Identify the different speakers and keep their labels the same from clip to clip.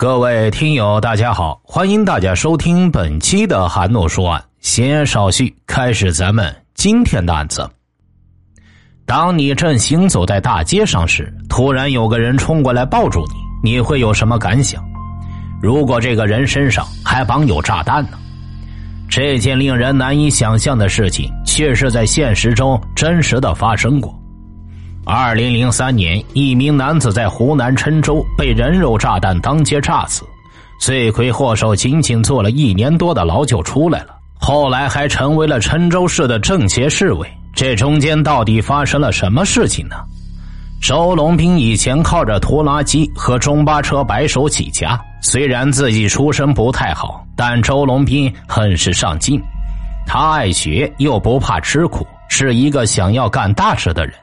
Speaker 1: 各位听友，大家好，欢迎大家收听本期的韩诺说案。闲言少叙，开始咱们今天的案子。当你正行走在大街上时，突然有个人冲过来抱住你，你会有什么感想？如果这个人身上还绑有炸弹呢？这件令人难以想象的事情，却是在现实中真实的发生过。二零零三年，一名男子在湖南郴州被人肉炸弹当街炸死，罪魁祸首仅仅坐了一年多的牢就出来了，后来还成为了郴州市的政协市委。这中间到底发生了什么事情呢？周龙斌以前靠着拖拉机和中巴车白手起家，虽然自己出身不太好，但周龙斌很是上进，他爱学又不怕吃苦，是一个想要干大事的人。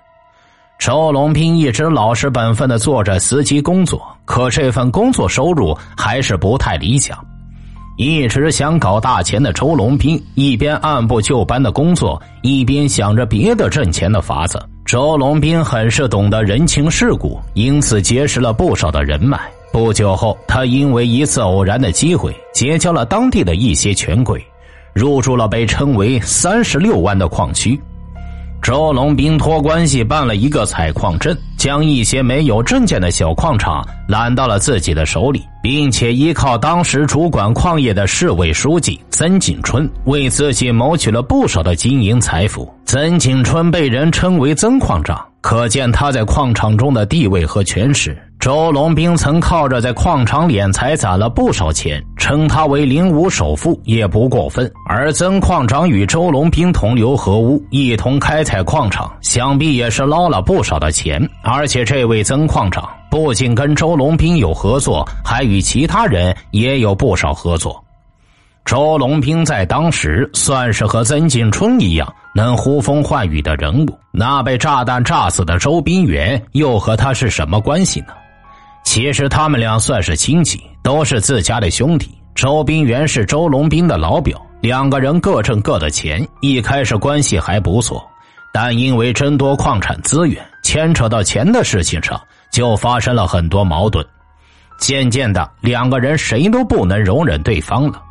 Speaker 1: 周龙斌一直老实本分的做着司机工作，可这份工作收入还是不太理想。一直想搞大钱的周龙斌，一边按部就班的工作，一边想着别的挣钱的法子。周龙斌很是懂得人情世故，因此结识了不少的人脉。不久后，他因为一次偶然的机会，结交了当地的一些权贵，入住了被称为“三十六湾”的矿区。周龙斌托关系办了一个采矿证，将一些没有证件的小矿场揽到了自己的手里，并且依靠当时主管矿业的市委书记曾景春，为自己谋取了不少的经营财富。曾景春被人称为“曾矿长”，可见他在矿场中的地位和权势。周龙斌曾靠着在矿场敛财攒了不少钱，称他为“零五首富”也不过分。而曾矿长与周龙斌同流合污，一同开采矿场，想必也是捞了不少的钱。而且这位曾矿长不仅跟周龙斌有合作，还与其他人也有不少合作。周龙斌在当时算是和曾进春一样能呼风唤雨的人物。那被炸弹炸死的周斌元又和他是什么关系呢？其实他们俩算是亲戚，都是自家的兄弟。周斌元是周龙斌的老表，两个人各挣各的钱，一开始关系还不错，但因为争夺矿产资源，牵扯到钱的事情上，就发生了很多矛盾。渐渐的，两个人谁都不能容忍对方了。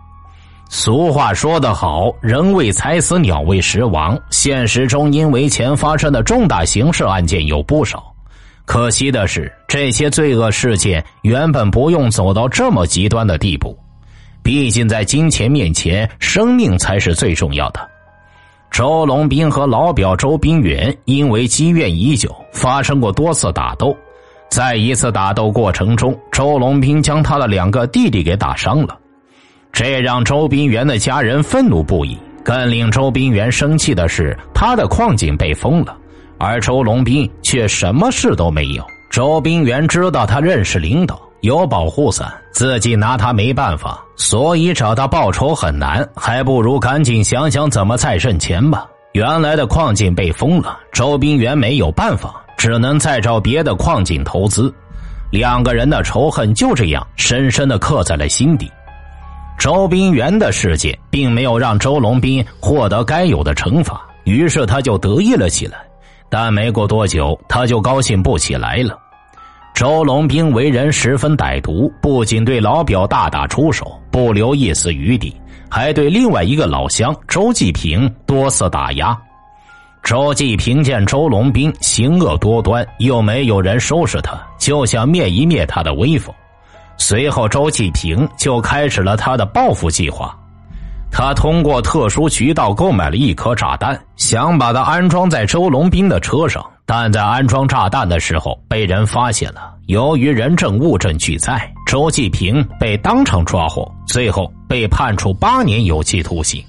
Speaker 1: 俗话说得好，“人为财死，鸟为食亡”。现实中，因为钱发生的重大刑事案件有不少。可惜的是，这些罪恶事件原本不用走到这么极端的地步。毕竟，在金钱面前，生命才是最重要的。周龙斌和老表周斌元因为积怨已久，发生过多次打斗。在一次打斗过程中，周龙斌将他的两个弟弟给打伤了，这让周斌元的家人愤怒不已。更令周斌元生气的是，他的矿井被封了。而周龙斌却什么事都没有。周斌元知道他认识领导，有保护伞，自己拿他没办法，所以找他报仇很难，还不如赶紧想想怎么再挣钱吧。原来的矿井被封了，周斌元没有办法，只能再找别的矿井投资。两个人的仇恨就这样深深的刻在了心底。周斌元的事件并没有让周龙斌获得该有的惩罚，于是他就得意了起来。但没过多久，他就高兴不起来了。周龙斌为人十分歹毒，不仅对老表大打出手，不留一丝余地，还对另外一个老乡周继平多次打压。周继平见周龙斌行恶多端，又没有人收拾他，就想灭一灭他的威风。随后，周继平就开始了他的报复计划。他通过特殊渠道购买了一颗炸弹，想把它安装在周龙斌的车上。但在安装炸弹的时候被人发现了。由于人证物证俱在，周继平被当场抓获，最后被判处八年有期徒刑。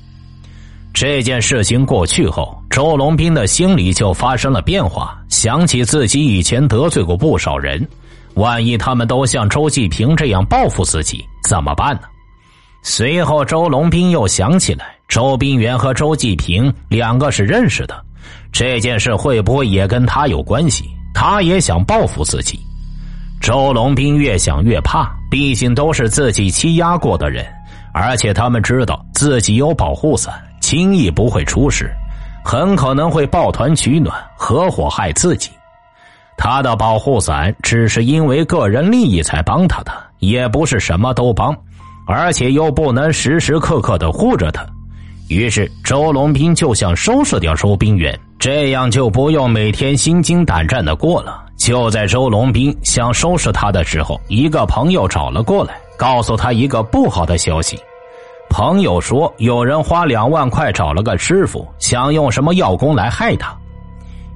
Speaker 1: 这件事情过去后，周龙斌的心里就发生了变化，想起自己以前得罪过不少人，万一他们都像周继平这样报复自己，怎么办呢？随后，周龙斌又想起来，周斌元和周继平两个是认识的，这件事会不会也跟他有关系？他也想报复自己。周龙斌越想越怕，毕竟都是自己欺压过的人，而且他们知道自己有保护伞，轻易不会出事，很可能会抱团取暖，合伙害自己。他的保护伞只是因为个人利益才帮他的。也不是什么都帮，而且又不能时时刻刻的护着他。于是周龙斌就想收拾掉周冰原，这样就不用每天心惊胆战的过了。就在周龙斌想收拾他的时候，一个朋友找了过来，告诉他一个不好的消息。朋友说，有人花两万块找了个师傅，想用什么药功来害他。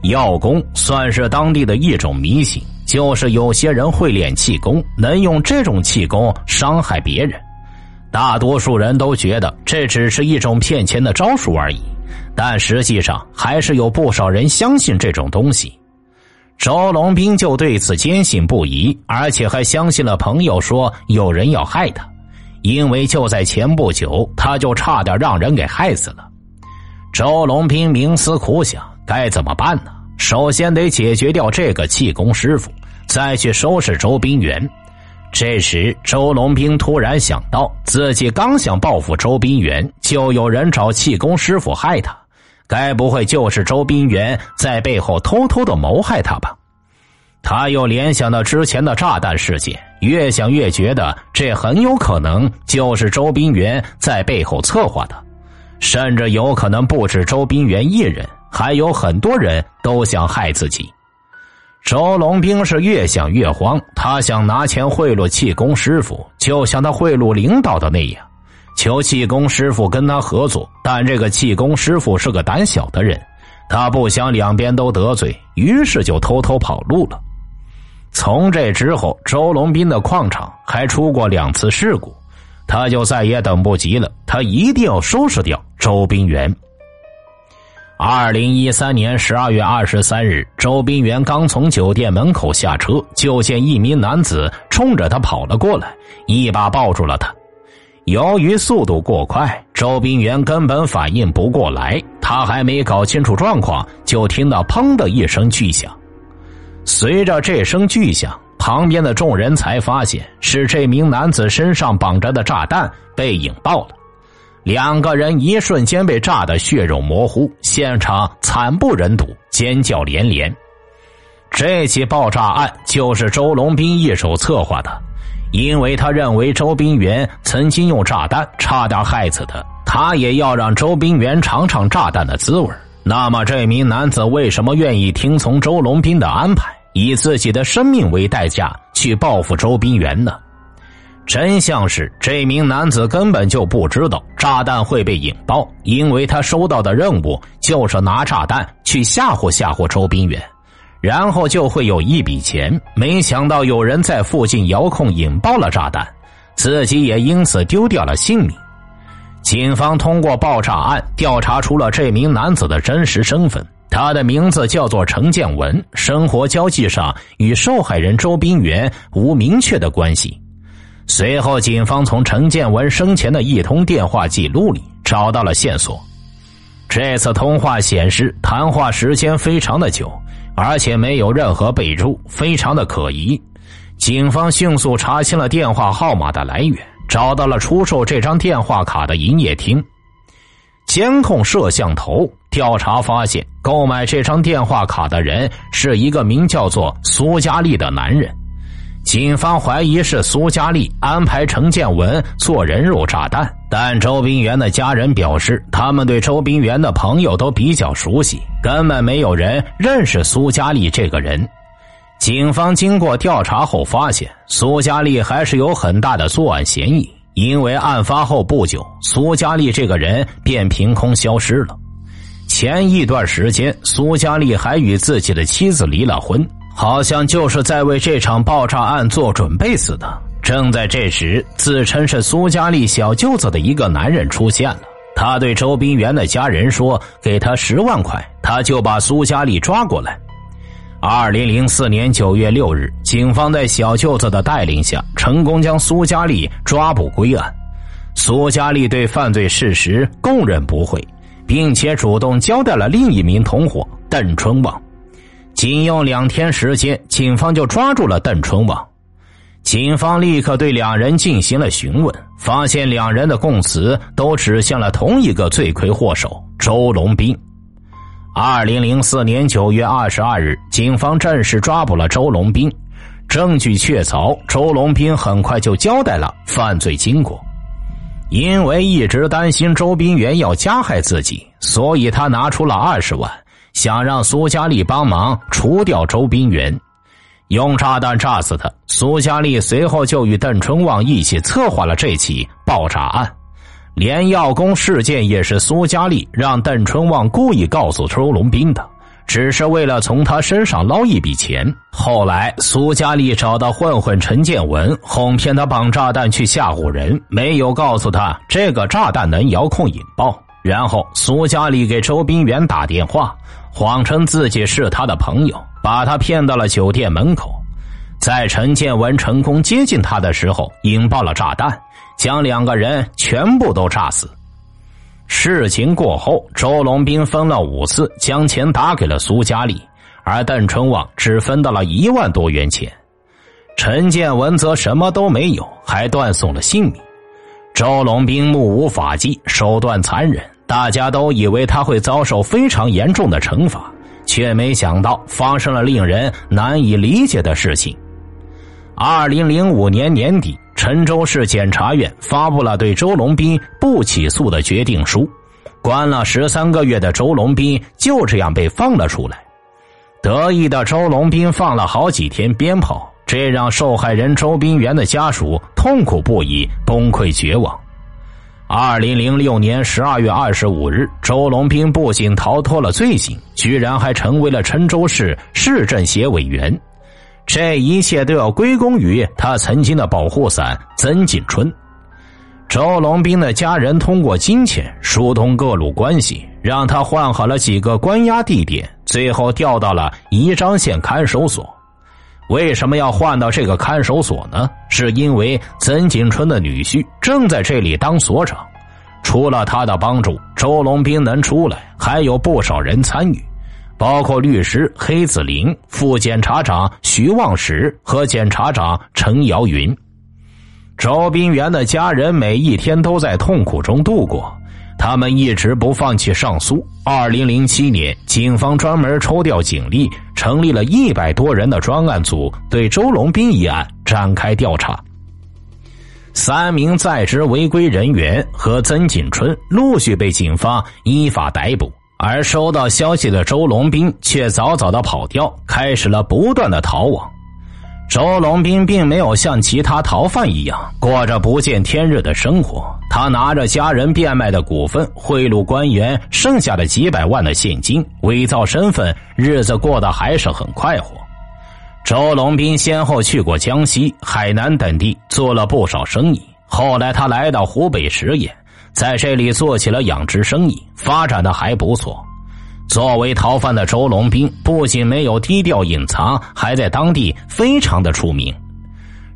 Speaker 1: 药功算是当地的一种迷信，就是有些人会练气功，能用这种气功伤害别人。大多数人都觉得这只是一种骗钱的招数而已，但实际上还是有不少人相信这种东西。周龙斌就对此坚信不疑，而且还相信了朋友说有人要害他，因为就在前不久，他就差点让人给害死了。周龙斌冥思苦想，该怎么办呢？首先得解决掉这个气功师傅，再去收拾周冰原。这时，周龙兵突然想到，自己刚想报复周斌元，就有人找气功师傅害他，该不会就是周斌元在背后偷偷的谋害他吧？他又联想到之前的炸弹事件，越想越觉得这很有可能就是周斌元在背后策划的，甚至有可能不止周斌元一人，还有很多人都想害自己。周龙兵是越想越慌，他想拿钱贿赂气功师傅，就像他贿赂领导的那样，求气功师傅跟他合作。但这个气功师傅是个胆小的人，他不想两边都得罪，于是就偷偷跑路了。从这之后，周龙斌的矿场还出过两次事故，他就再也等不及了，他一定要收拾掉周冰原。二零一三年十二月二十三日，周冰原刚从酒店门口下车，就见一名男子冲着他跑了过来，一把抱住了他。由于速度过快，周冰原根本反应不过来，他还没搞清楚状况，就听到“砰”的一声巨响。随着这声巨响，旁边的众人才发现是这名男子身上绑着的炸弹被引爆了。两个人一瞬间被炸得血肉模糊，现场惨不忍睹，尖叫连连。这起爆炸案就是周龙斌一手策划的，因为他认为周冰元曾经用炸弹差点害死他，他也要让周冰元尝尝炸弹的滋味。那么，这名男子为什么愿意听从周龙斌的安排，以自己的生命为代价去报复周冰元呢？真相是，这名男子根本就不知道炸弹会被引爆，因为他收到的任务就是拿炸弹去吓唬吓唬周斌远，然后就会有一笔钱。没想到有人在附近遥控引爆了炸弹，自己也因此丢掉了性命。警方通过爆炸案调查出了这名男子的真实身份，他的名字叫做陈建文，生活交际上与受害人周斌元无明确的关系。随后，警方从陈建文生前的一通电话记录里找到了线索。这次通话显示，谈话时间非常的久，而且没有任何备注，非常的可疑。警方迅速查清了电话号码的来源，找到了出售这张电话卡的营业厅。监控摄像头调查发现，购买这张电话卡的人是一个名叫做苏佳丽的男人。警方怀疑是苏佳丽安排陈建文做人肉炸弹，但周冰原的家人表示，他们对周冰原的朋友都比较熟悉，根本没有人认识苏佳丽这个人。警方经过调查后发现，苏佳丽还是有很大的作案嫌疑，因为案发后不久，苏佳丽这个人便凭空消失了。前一段时间，苏佳丽还与自己的妻子离了婚。好像就是在为这场爆炸案做准备似的。正在这时，自称是苏佳丽小舅子的一个男人出现了。他对周冰原的家人说：“给他十万块，他就把苏佳丽抓过来。”二零零四年九月六日，警方在小舅子的带领下，成功将苏佳丽抓捕归案。苏佳丽对犯罪事实供认不讳，并且主动交代了另一名同伙邓春旺。仅用两天时间，警方就抓住了邓春旺。警方立刻对两人进行了询问，发现两人的供词都指向了同一个罪魁祸首周龙斌。二零零四年九月二十二日，警方正式抓捕了周龙斌。证据确凿，周龙斌很快就交代了犯罪经过。因为一直担心周斌元要加害自己，所以他拿出了二十万，想让苏佳丽帮忙除掉周斌元，用炸弹炸死他。苏佳丽随后就与邓春旺一起策划了这起爆炸案，连药工事件也是苏佳丽让邓春旺故意告诉周龙斌的。只是为了从他身上捞一笔钱。后来，苏佳丽找到混混陈建文，哄骗他绑炸弹去吓唬人，没有告诉他这个炸弹能遥控引爆。然后，苏佳丽给周斌元打电话，谎称自己是他的朋友，把他骗到了酒店门口。在陈建文成功接近他的时候，引爆了炸弹，将两个人全部都炸死。事情过后，周龙斌分了五次将钱打给了苏佳丽，而邓春旺只分到了一万多元钱，陈建文则什么都没有，还断送了性命。周龙斌目无法纪，手段残忍，大家都以为他会遭受非常严重的惩罚，却没想到发生了令人难以理解的事情。二零零五年年底。陈州市检察院发布了对周龙斌不起诉的决定书，关了十三个月的周龙斌就这样被放了出来。得意的周龙斌放了好几天鞭炮，这让受害人周斌元的家属痛苦不已，崩溃绝望。二零零六年十二月二十五日，周龙斌不仅逃脱了罪行，居然还成为了郴州市市政协委员。这一切都要归功于他曾经的保护伞曾锦春。周龙斌的家人通过金钱疏通各路关系，让他换好了几个关押地点，最后调到了宜章县看守所。为什么要换到这个看守所呢？是因为曾锦春的女婿正在这里当所长。除了他的帮助，周龙斌能出来，还有不少人参与。包括律师黑子林、副检察长徐望石和检察长陈瑶云。周斌元的家人每一天都在痛苦中度过，他们一直不放弃上诉。二零零七年，警方专门抽调警力，成立了一百多人的专案组，对周龙斌一案展开调查。三名在职违规人员和曾锦春陆续被警方依法逮捕。而收到消息的周龙斌却早早的跑掉，开始了不断的逃亡。周龙斌并没有像其他逃犯一样过着不见天日的生活，他拿着家人变卖的股份贿赂官员剩下的几百万的现金，伪造身份，日子过得还是很快活。周龙斌先后去过江西、海南等地做了不少生意，后来他来到湖北十堰。在这里做起了养殖生意，发展的还不错。作为逃犯的周龙斌，不仅没有低调隐藏，还在当地非常的出名。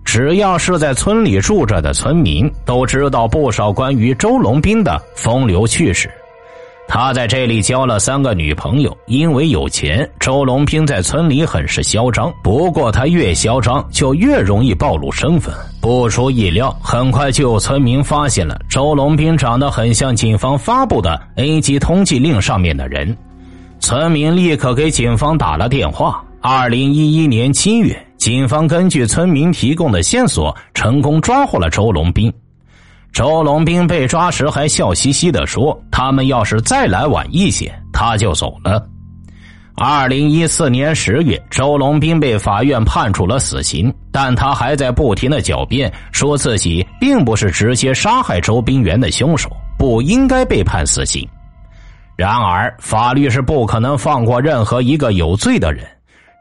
Speaker 1: 只要是在村里住着的村民，都知道不少关于周龙斌的风流趣事。他在这里交了三个女朋友，因为有钱，周龙斌在村里很是嚣张。不过他越嚣张，就越容易暴露身份。不出意料，很快就有村民发现了周龙斌长得很像警方发布的 A 级通缉令上面的人。村民立刻给警方打了电话。二零一一年七月，警方根据村民提供的线索，成功抓获了周龙斌。周龙斌被抓时还笑嘻嘻的说：“他们要是再来晚一些，他就走了。”二零一四年十月，周龙斌被法院判处了死刑，但他还在不停的狡辩，说自己并不是直接杀害周斌元的凶手，不应该被判死刑。然而，法律是不可能放过任何一个有罪的人。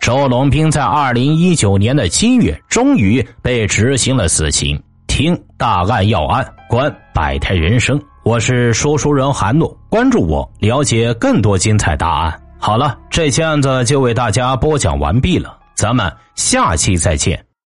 Speaker 1: 周龙斌在二零一九年的七月，终于被执行了死刑。听大案要案，观百态人生。我是说书人韩诺，关注我，了解更多精彩大案。好了，这期案子就为大家播讲完毕了，咱们下期再见。